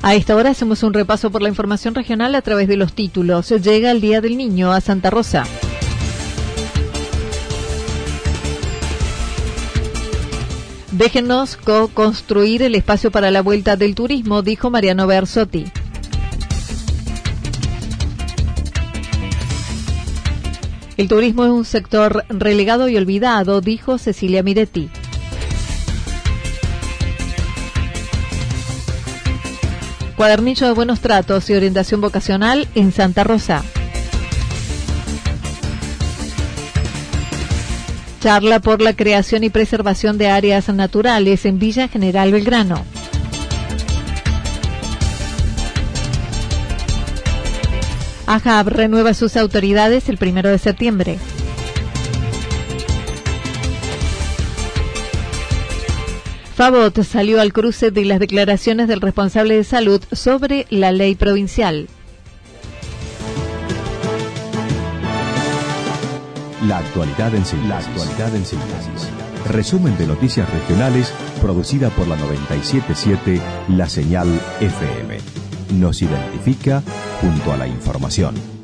A esta hora hacemos un repaso por la información regional a través de los títulos. Llega el Día del Niño a Santa Rosa. Déjenos co-construir el espacio para la vuelta del turismo, dijo Mariano Bersotti. El turismo es un sector relegado y olvidado, dijo Cecilia Miretti. Cuadernillo de Buenos Tratos y Orientación Vocacional en Santa Rosa. Charla por la creación y preservación de áreas naturales en Villa General Belgrano. AJAB renueva sus autoridades el primero de septiembre. Favot salió al cruce de las declaraciones del responsable de salud sobre la ley provincial. La actualidad en síntesis. La actualidad en síntesis. Resumen de noticias regionales producida por la 977 La Señal FM. Nos identifica junto a la información.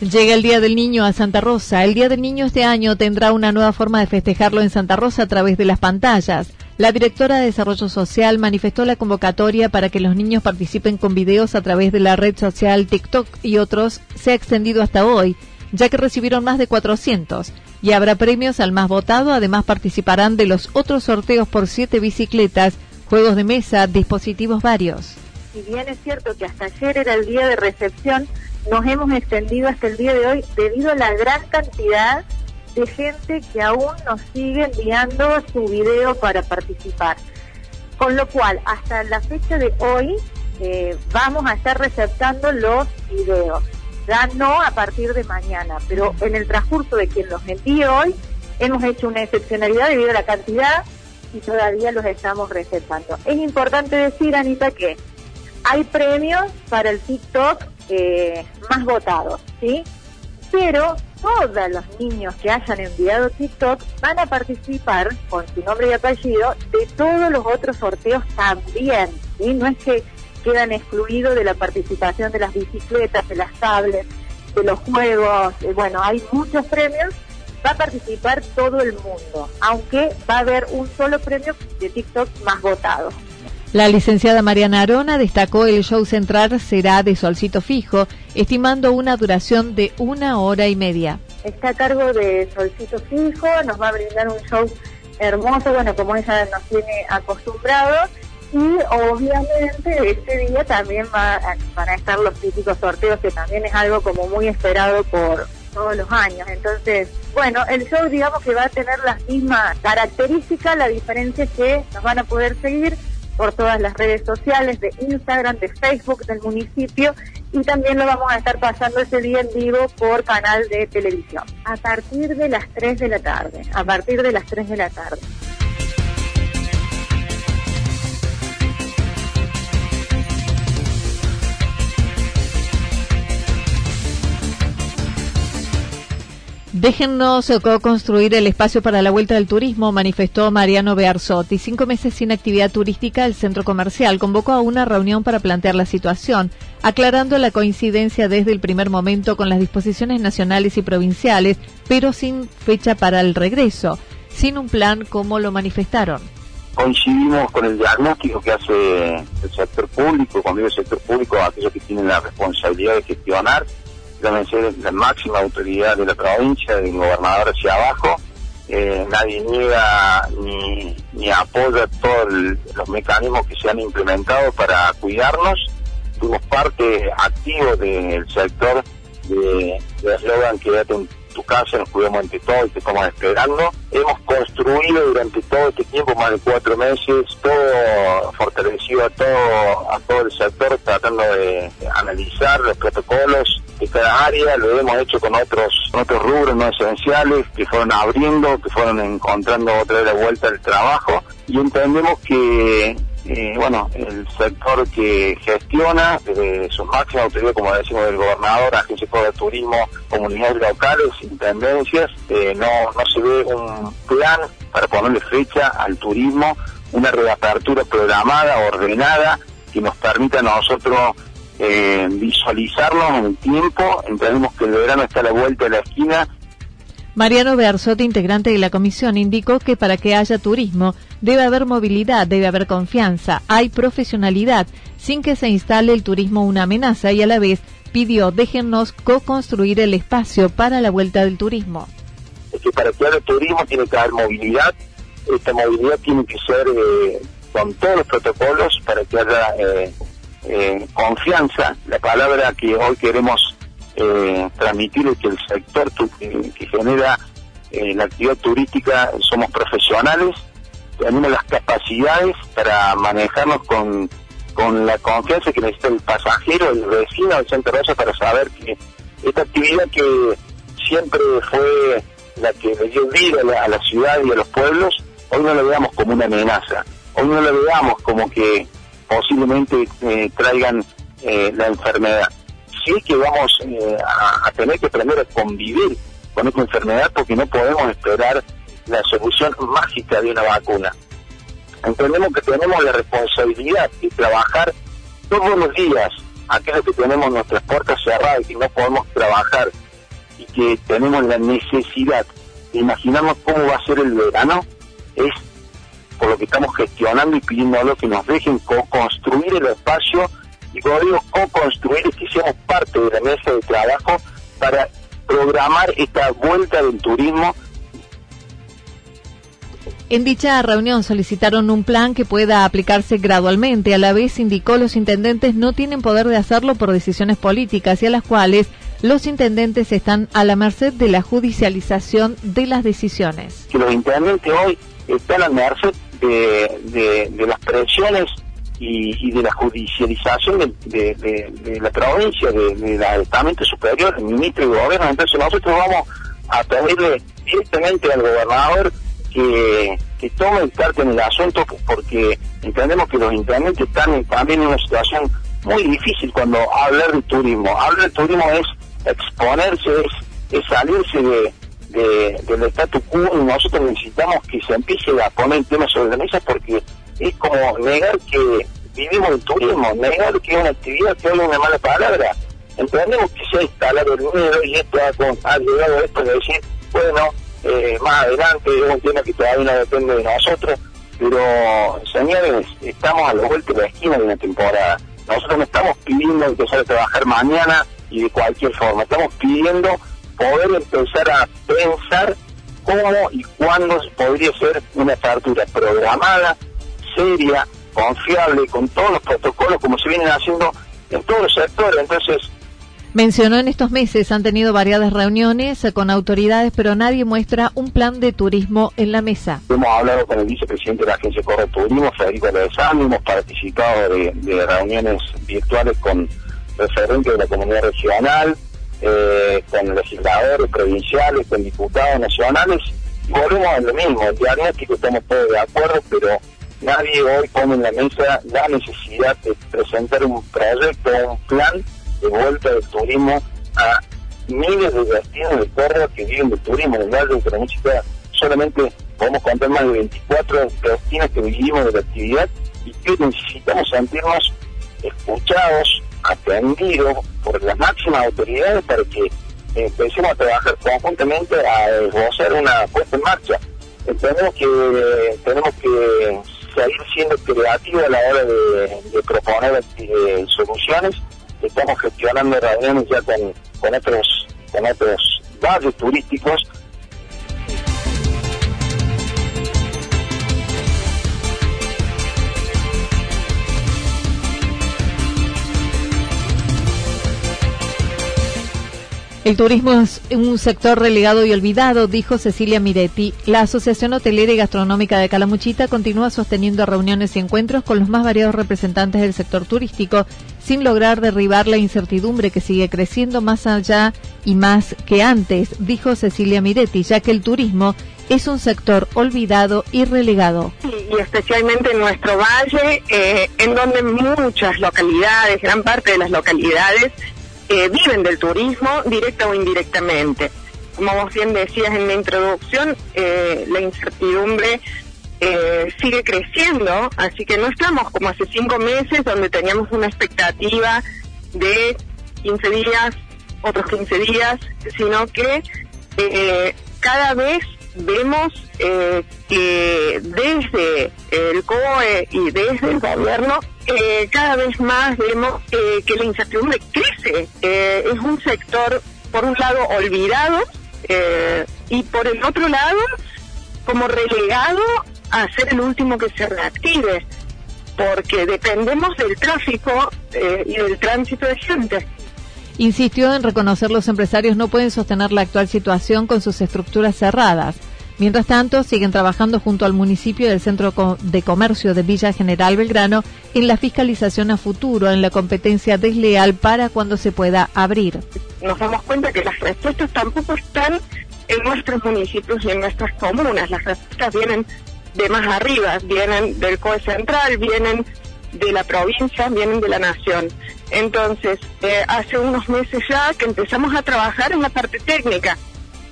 Llega el Día del Niño a Santa Rosa. El Día del Niño este año tendrá una nueva forma de festejarlo en Santa Rosa a través de las pantallas. La directora de Desarrollo Social manifestó la convocatoria para que los niños participen con videos a través de la red social TikTok y otros se ha extendido hasta hoy, ya que recibieron más de 400 y habrá premios al más votado. Además participarán de los otros sorteos por siete bicicletas, juegos de mesa, dispositivos varios. Si bien es cierto que hasta ayer era el día de recepción, nos hemos extendido hasta el día de hoy debido a la gran cantidad de gente que aún nos sigue enviando su video para participar. Con lo cual, hasta la fecha de hoy, eh, vamos a estar receptando los videos. Ya no a partir de mañana, pero en el transcurso de quien los envíe hoy, hemos hecho una excepcionalidad debido a la cantidad y todavía los estamos receptando. Es importante decir, Anita, que hay premios para el TikTok eh, más votados, ¿sí? Pero todos los niños que hayan enviado TikTok van a participar con su nombre y apellido de todos los otros sorteos también, ¿sí? No es que quedan excluidos de la participación de las bicicletas, de las tablets, de los juegos, eh, bueno, hay muchos premios, va a participar todo el mundo, aunque va a haber un solo premio de TikTok más votado. La licenciada Mariana Arona destacó el show central será de solcito fijo, estimando una duración de una hora y media. Está a cargo de solcito fijo, nos va a brindar un show hermoso, bueno, como ella nos tiene acostumbrados. Y obviamente este día también va a, van a estar los típicos sorteos, que también es algo como muy esperado por todos los años. Entonces, bueno, el show digamos que va a tener las mismas características, la diferencia es que nos van a poder seguir por todas las redes sociales de Instagram, de Facebook del municipio y también lo vamos a estar pasando ese día en vivo por canal de televisión a partir de las 3 de la tarde, a partir de las 3 de la tarde. Déjennos co-construir el espacio para la vuelta del turismo, manifestó Mariano Bearzotti. Cinco meses sin actividad turística, el centro comercial convocó a una reunión para plantear la situación, aclarando la coincidencia desde el primer momento con las disposiciones nacionales y provinciales, pero sin fecha para el regreso, sin un plan como lo manifestaron. Coincidimos con el diagnóstico que hace el sector público, cuando el sector público, aquellos que tienen la responsabilidad de gestionar ser la máxima autoridad de la provincia, del gobernador hacia abajo. Eh, nadie niega ni, ni apoya todos los mecanismos que se han implementado para cuidarnos. Fuimos parte activo del sector de, de eslogan Quédate en tu casa, nos cuidamos entre todos y te estamos esperando. Hemos construido durante todo este tiempo, más de cuatro meses, todo fortalecido a todo, a todo el sector, tratando de analizar los protocolos, de cada área, lo hemos hecho con otros otros rubros no esenciales que fueron abriendo, que fueron encontrando otra vez la vuelta al trabajo. Y entendemos que eh, bueno, el sector que gestiona desde sus máximas autoridades, como decimos, del gobernador, agencia de turismo, comunidades locales, intendencias, eh, no, no se ve un plan para ponerle fecha al turismo, una reapertura programada, ordenada, que nos permita a nosotros eh, visualizarnos en el tiempo, entendemos que el verano está a la vuelta de la esquina. Mariano Bearzotti, integrante de la comisión, indicó que para que haya turismo debe haber movilidad, debe haber confianza, hay profesionalidad, sin que se instale el turismo una amenaza y a la vez pidió déjennos co-construir el espacio para la vuelta del turismo. Es que para que haya turismo tiene que haber movilidad, esta movilidad tiene que ser eh, con todos los protocolos para que haya eh, eh, confianza, la palabra que hoy queremos eh, transmitir es que el sector que genera eh, la actividad turística somos profesionales, tenemos las capacidades para manejarnos con, con la confianza que necesita el pasajero, el vecino del Centro Rosa para saber que esta actividad que siempre fue la que dio vida a la ciudad y a los pueblos, hoy no la veamos como una amenaza, hoy no la veamos como que posiblemente eh, traigan eh, la enfermedad. Sí que vamos eh, a, tener que aprender a convivir con esta enfermedad porque no podemos esperar la solución mágica de una vacuna. Entendemos que tenemos la responsabilidad de trabajar todos los días, aquellos que tenemos nuestras puertas cerradas y que no podemos trabajar y que tenemos la necesidad de imaginarnos cómo va a ser el verano, por lo que estamos gestionando y pidiendo que nos dejen co-construir el espacio y como digo co-construir es que seamos parte de la mesa de trabajo para programar esta vuelta del turismo en dicha reunión solicitaron un plan que pueda aplicarse gradualmente. A la vez indicó los intendentes no tienen poder de hacerlo por decisiones políticas y a las cuales los intendentes están a la merced de la judicialización de las decisiones. Que los intendentes hoy están a la merced de, las presiones y, de la judicialización de, la provincia, del estamento superior, el ministro de gobierno. Entonces nosotros vamos a pedirle directamente al gobernador que, tome parte en el asunto porque entendemos que los intendentes están también en una situación muy difícil cuando hablar de turismo. Hablar de turismo es exponerse, es salirse de, de, del statu quo y nosotros necesitamos que se empiece a poner temas sobre la mesa porque es como negar que vivimos el turismo, negar que es una actividad que es una mala palabra. Entendemos que se ha instalado el miedo y esto ha, llegado a esto de decir, bueno, eh, más adelante es un tema que todavía no depende de nosotros, pero señores, estamos a la vuelta de la esquina de una temporada. Nosotros no estamos pidiendo empezar a trabajar mañana y de cualquier forma, estamos pidiendo poder empezar a pensar cómo y cuándo podría ser una apertura programada, seria, confiable, con todos los protocolos como se vienen haciendo en todos los sectores. Entonces, Mencionó en estos meses han tenido variadas reuniones con autoridades, pero nadie muestra un plan de turismo en la mesa. Hemos hablado con el vicepresidente de la Agencia de Turismo, Federico Lezano, hemos participado de, de reuniones virtuales con referentes de la comunidad regional, eh, con legisladores provinciales, con diputados nacionales, y volvemos a lo mismo, el diagnóstico estamos todos de acuerdo, pero nadie hoy pone en la mesa la necesidad de presentar un proyecto, un plan de vuelta del turismo a miles de destinos de Córdoba que viven del turismo. En el Valle de Caramuchita solamente podemos contar más de 24 destinos que vivimos de la actividad y que necesitamos sentirnos escuchados, atendidos por las máximas autoridades para que empecemos a trabajar conjuntamente a esbozar una puesta en marcha. Tenemos que, tenemos que seguir siendo creativos a la hora de, proponer eh, soluciones. Estamos gestionando reuniones ya con, con otros con otros barrios turísticos El turismo es un sector relegado y olvidado, dijo Cecilia Miretti. La Asociación Hotelera y Gastronómica de Calamuchita continúa sosteniendo reuniones y encuentros con los más variados representantes del sector turístico, sin lograr derribar la incertidumbre que sigue creciendo más allá y más que antes, dijo Cecilia Miretti, ya que el turismo es un sector olvidado y relegado. Y especialmente en nuestro valle, eh, en donde muchas localidades, gran parte de las localidades, viven del turismo, directa o indirectamente. Como vos bien decías en la introducción, eh, la incertidumbre eh, sigue creciendo, así que no estamos como hace cinco meses donde teníamos una expectativa de 15 días, otros 15 días, sino que eh, cada vez vemos eh, que desde el COE y desde el gobierno eh, cada vez más vemos eh, que la incertidumbre crece. es un sector, por un lado, olvidado y por el otro lado, como relegado a ser el último que se reactive, porque dependemos del tráfico y del tránsito de gente. Insistió en reconocer los empresarios no pueden sostener la actual situación con sus estructuras cerradas. Mientras tanto, siguen trabajando junto al municipio del Centro de Comercio de Villa General Belgrano en la fiscalización a futuro, en la competencia desleal para cuando se pueda abrir. Nos damos cuenta que las respuestas tampoco están en nuestros municipios y en nuestras comunas. Las respuestas vienen de más arriba, vienen del COE Central, vienen de la provincia, vienen de la nación. Entonces, eh, hace unos meses ya que empezamos a trabajar en la parte técnica.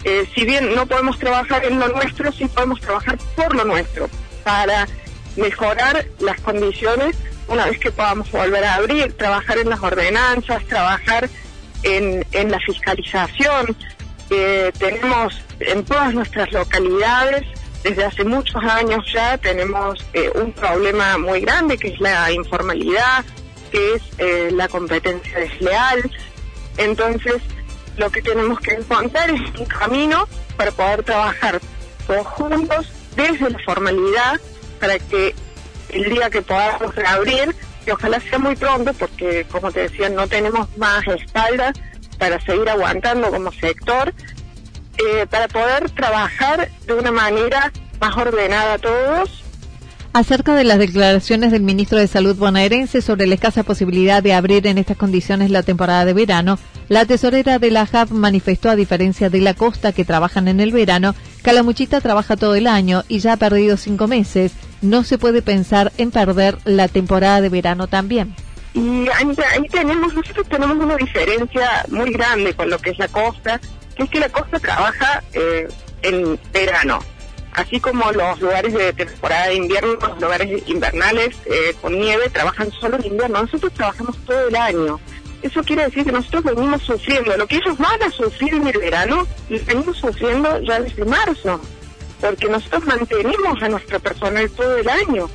Eh, si bien no podemos trabajar en lo nuestro, sí podemos trabajar por lo nuestro, para mejorar las condiciones una vez que podamos volver a abrir, trabajar en las ordenanzas, trabajar en, en la fiscalización. Tenemos en todas nuestras localidades desde hace muchos años ya tenemos eh, un problema muy grande que es la informalidad, que es eh, la competencia desleal. Entonces, lo que tenemos que encontrar es un camino para poder trabajar todos juntos desde la formalidad para que el día que podamos reabrir, que ojalá sea muy pronto, porque como te decía, no tenemos más espaldas para seguir aguantando como sector, eh, para poder trabajar de una manera más ordenada todos. Acerca de las declaraciones del ministro de Salud bonaerense sobre la escasa posibilidad de abrir en estas condiciones la temporada de verano, la tesorera de la JAP manifestó, a diferencia de la costa que trabajan en el verano, Calamuchita trabaja todo el año y ya ha perdido cinco meses. No se puede pensar en perder la temporada de verano también. Y ahí, tenemos, nosotros tenemos una diferencia muy grande con lo que es la costa que es que la costa trabaja eh, en verano, así como los lugares de temporada de invierno, los lugares invernales eh, con nieve trabajan solo en invierno. Nosotros trabajamos todo el año. Eso quiere decir que nosotros venimos sufriendo. Lo que ellos van a sufrir en el verano, lo venimos sufriendo ya desde marzo, porque nosotros mantenemos a nuestro personal todo el año.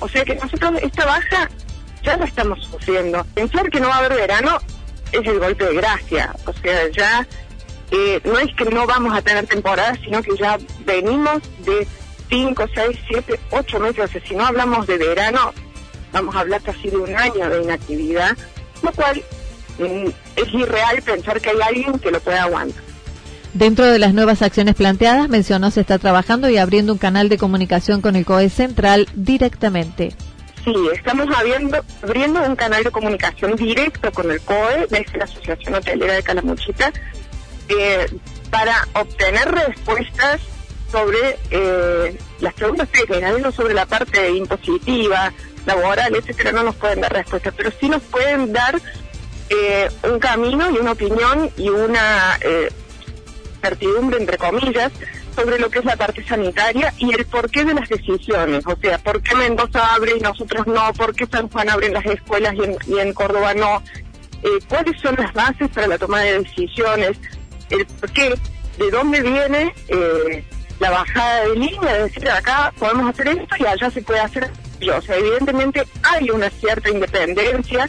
O sea que nosotros esta baja ya la estamos sufriendo. Pensar que no va a haber verano es el golpe de gracia. O sea, ya eh, no es que no vamos a tener temporada, sino que ya venimos de 5, 6, 7, 8 meses. si no hablamos de verano, vamos a hablar casi de un año de inactividad, lo cual mm, es irreal pensar que hay alguien que lo pueda aguantar. Dentro de las nuevas acciones planteadas, mencionó se está trabajando y abriendo un canal de comunicación con el COE Central directamente. Sí, estamos abriendo, abriendo un canal de comunicación directo con el COE, desde la Asociación Hotelera de Calamuchita, eh, para obtener respuestas sobre eh, las preguntas técnicas, no sobre la parte impositiva, laboral, etcétera, no nos pueden dar respuestas, pero sí nos pueden dar eh, un camino y una opinión y una eh, certidumbre, entre comillas, sobre lo que es la parte sanitaria y el porqué de las decisiones. O sea, por qué Mendoza abre y nosotros no, por qué San Juan abre las escuelas y en, Córdoba no, eh, cuáles son las bases para la toma de decisiones, el por qué, de dónde viene eh, la bajada de línea, de decir acá podemos hacer esto y allá se puede hacer yo. O sea, evidentemente hay una cierta independencia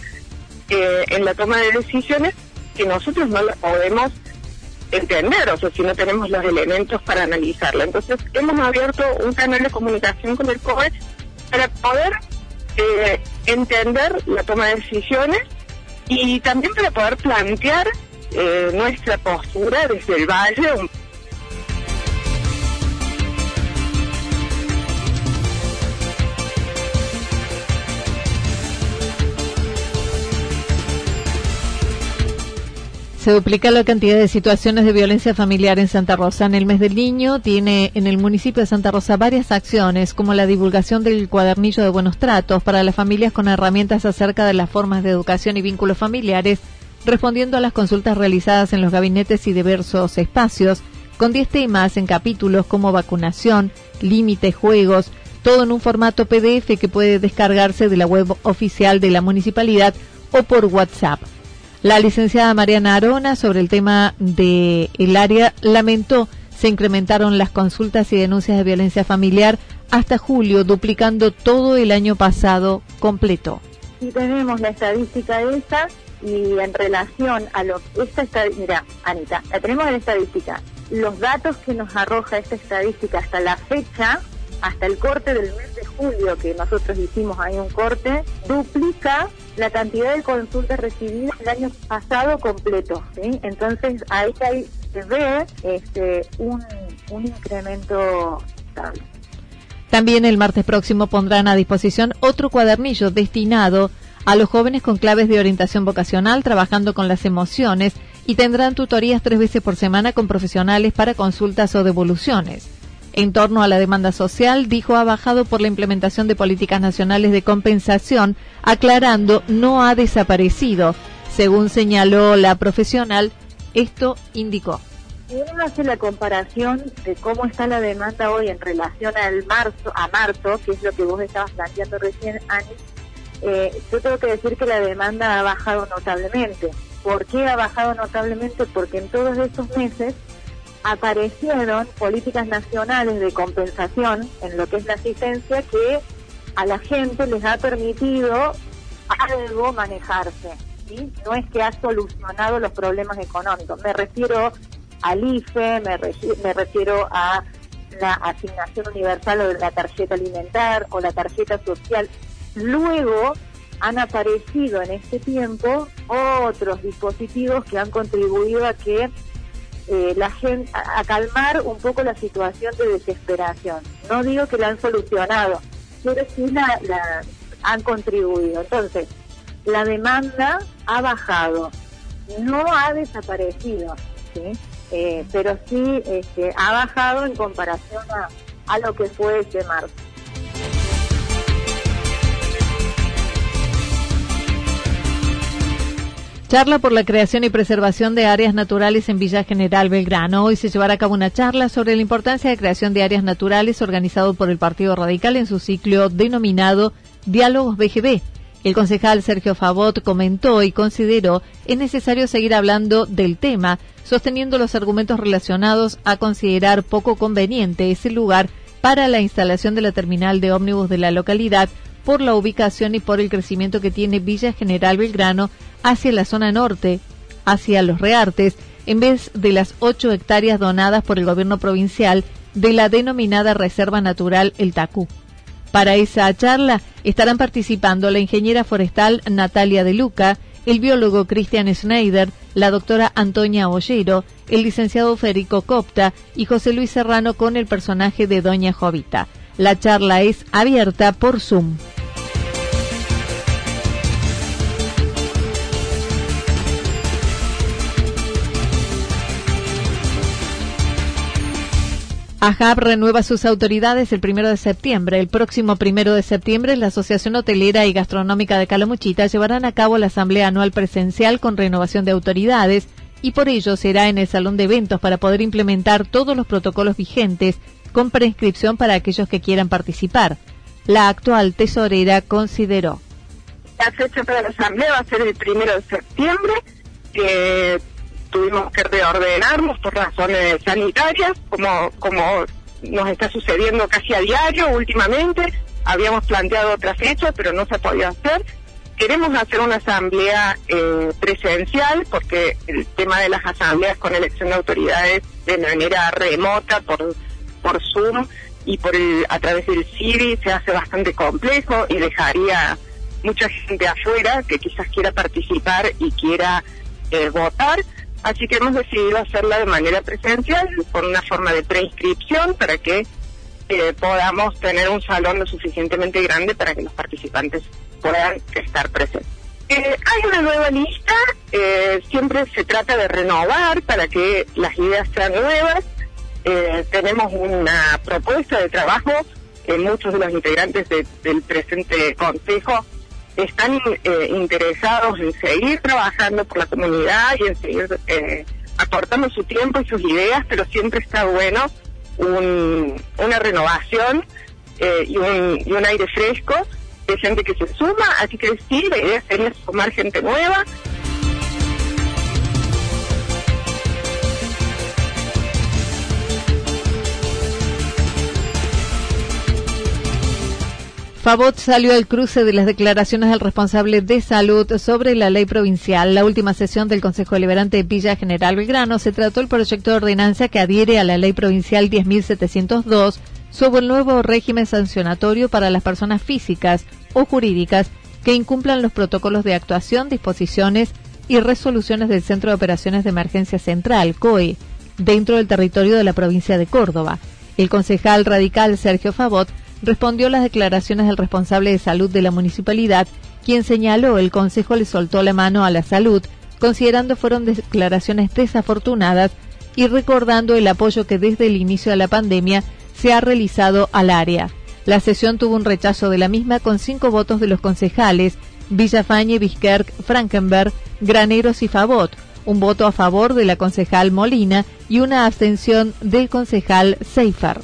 eh, en la toma de decisiones que nosotros no la podemos entender, o sea, si no tenemos los elementos para analizarla. Entonces, hemos abierto un canal de comunicación con el COE para poder eh, entender la toma de decisiones y también para poder plantear eh, nuestra postura desde el valle, Se duplica la cantidad de situaciones de violencia familiar en Santa Rosa. En el mes del niño tiene en el municipio de Santa Rosa varias acciones, como la divulgación del cuadernillo de buenos tratos para las familias con herramientas acerca de las formas de educación y vínculos familiares, respondiendo a las consultas realizadas en los gabinetes y diversos espacios, con 10 temas en capítulos como vacunación, límites, juegos, todo en un formato PDF que puede descargarse de la web oficial de la municipalidad o por WhatsApp. La licenciada Mariana Arona sobre el tema del el área lamentó se incrementaron las consultas y denuncias de violencia familiar hasta julio, duplicando todo el año pasado completo. Y tenemos la estadística esa y en relación a lo esta estadística, mira, Anita, la tenemos en estadística. Los datos que nos arroja esta estadística hasta la fecha, hasta el corte del mes de julio, que nosotros hicimos ahí un corte, duplica la cantidad de consultas recibidas el año pasado completo. Entonces ahí se ve este, un, un incremento estable. También el martes próximo pondrán a disposición otro cuadernillo destinado los jóvenes con claves de orientación vocacional trabajando con las emociones y tendrán tutorías tres veces por semana con profesionales para consultas o devoluciones en torno a la demanda social, dijo ha bajado por la implementación de políticas nacionales de compensación, aclarando no ha desaparecido. Según señaló la profesional, esto indicó. Si uno hace la comparación de cómo está la demanda hoy en relación al marzo, a marzo, que es lo que vos estabas planteando recién, Ani, eh, yo tengo que decir que la demanda ha bajado notablemente. ¿Por qué ha bajado notablemente? Porque en todos estos meses aparecieron políticas nacionales de compensación en lo que es la asistencia que a la gente les ha permitido algo manejarse. No es que ha solucionado los problemas económicos. Me refiero al IFE, me, me refiero a la asignación universal o la tarjeta alimentar o la tarjeta social. Luego han aparecido en este tiempo otros dispositivos que han contribuido a que eh, la gente, a, calmar un poco la situación de desesperación. No digo que la han solucionado, pero sí la, han contribuido. Entonces, la demanda ha bajado, no ha desaparecido, ¿sí? Eh, pero sí este, ha bajado en comparación a, a lo que fue este marzo. Charla por la creación y preservación de áreas naturales en Villa General Belgrano. Hoy se llevará a cabo una charla sobre la importancia de creación de áreas naturales organizado por el Partido Radical en su ciclo denominado Diálogos BGB. El concejal Sergio Favot comentó y consideró es necesario seguir hablando del tema, sosteniendo los argumentos relacionados a considerar poco conveniente ese lugar para la instalación de la terminal de ómnibus de la localidad por la ubicación y por el crecimiento que tiene Villa General Belgrano hacia la zona norte, hacia los Reartes, en vez de las ocho hectáreas donadas por el gobierno provincial de la denominada Reserva Natural El Tacú. Para esa charla estarán participando la ingeniera forestal Natalia De Luca, el biólogo Christian Schneider, la doctora Antonia Ollero, el licenciado Federico Copta y José Luis Serrano con el personaje de Doña Jovita. La charla es abierta por Zoom. AJAB renueva sus autoridades el primero de septiembre. El próximo primero de septiembre, la Asociación Hotelera y Gastronómica de Calamuchita llevarán a cabo la Asamblea Anual Presencial con renovación de autoridades y por ello será en el Salón de Eventos para poder implementar todos los protocolos vigentes con prescripción para aquellos que quieran participar. La actual tesorera consideró. La fecha para la Asamblea va a ser el primero de septiembre. Tuvimos que reordenarnos por razones sanitarias, como, como nos está sucediendo casi a diario últimamente. Habíamos planteado otra fecha, pero no se podía hacer. Queremos hacer una asamblea eh, presencial porque el tema de las asambleas con elección de autoridades de manera remota por, por Zoom y por a través del CIRI se hace bastante complejo y dejaría mucha gente afuera que quizás quiera participar y quiera eh, votar. Así que hemos decidido hacerla de manera presencial, con una forma de preinscripción, para que eh, podamos tener un salón lo suficientemente grande para que los participantes puedan estar presentes. Eh, hay una nueva lista, eh, siempre se trata de renovar para que las ideas sean nuevas. tenemos una propuesta de trabajo que muchos de los integrantes del presente consejo están eh, interesados en seguir trabajando por la comunidad y en seguir eh, aportando su tiempo y sus ideas, pero siempre está bueno una renovación eh, y, un, y un aire fresco de gente que se suma, así que sí, la idea sería sumar gente nueva. Favot salió al cruce de las declaraciones del responsable de salud sobre la ley provincial. La última sesión del Consejo Deliberante de Villa General Belgrano se trató el proyecto de ordenanza que adhiere a la ley provincial 10.702 sobre el nuevo régimen sancionatorio para las personas físicas o jurídicas que incumplan los protocolos de actuación, disposiciones y resoluciones del Centro de Operaciones de Emergencia Central, COE, dentro del territorio de la provincia de Córdoba. El concejal radical Sergio Favot respondió las declaraciones del responsable de salud de la municipalidad, quien señaló el Consejo le soltó la mano a la salud, considerando fueron declaraciones desafortunadas y recordando el apoyo que desde el inicio de la pandemia se ha realizado al área. La sesión tuvo un rechazo de la misma con cinco votos de los concejales Villafañe, Vizquerk, Frankenberg, Graneros y Favot, un voto a favor de la concejal Molina y una abstención del concejal Seifert.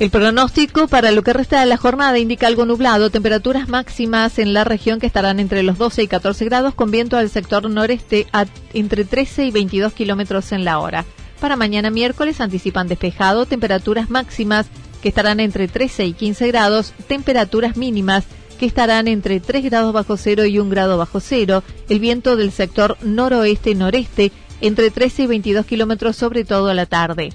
El pronóstico para lo que resta de la jornada indica algo nublado, temperaturas máximas en la región que estarán entre los 12 y 14 grados, con viento al sector noreste a entre 13 y 22 kilómetros en la hora. Para mañana miércoles anticipan despejado, temperaturas máximas que estarán entre 13 y 15 grados, temperaturas mínimas que estarán entre 3 grados bajo cero y 1 grado bajo cero, el viento del sector noroeste-noreste entre 13 y 22 kilómetros sobre todo a la tarde.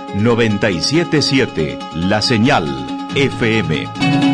977 La Señal FM.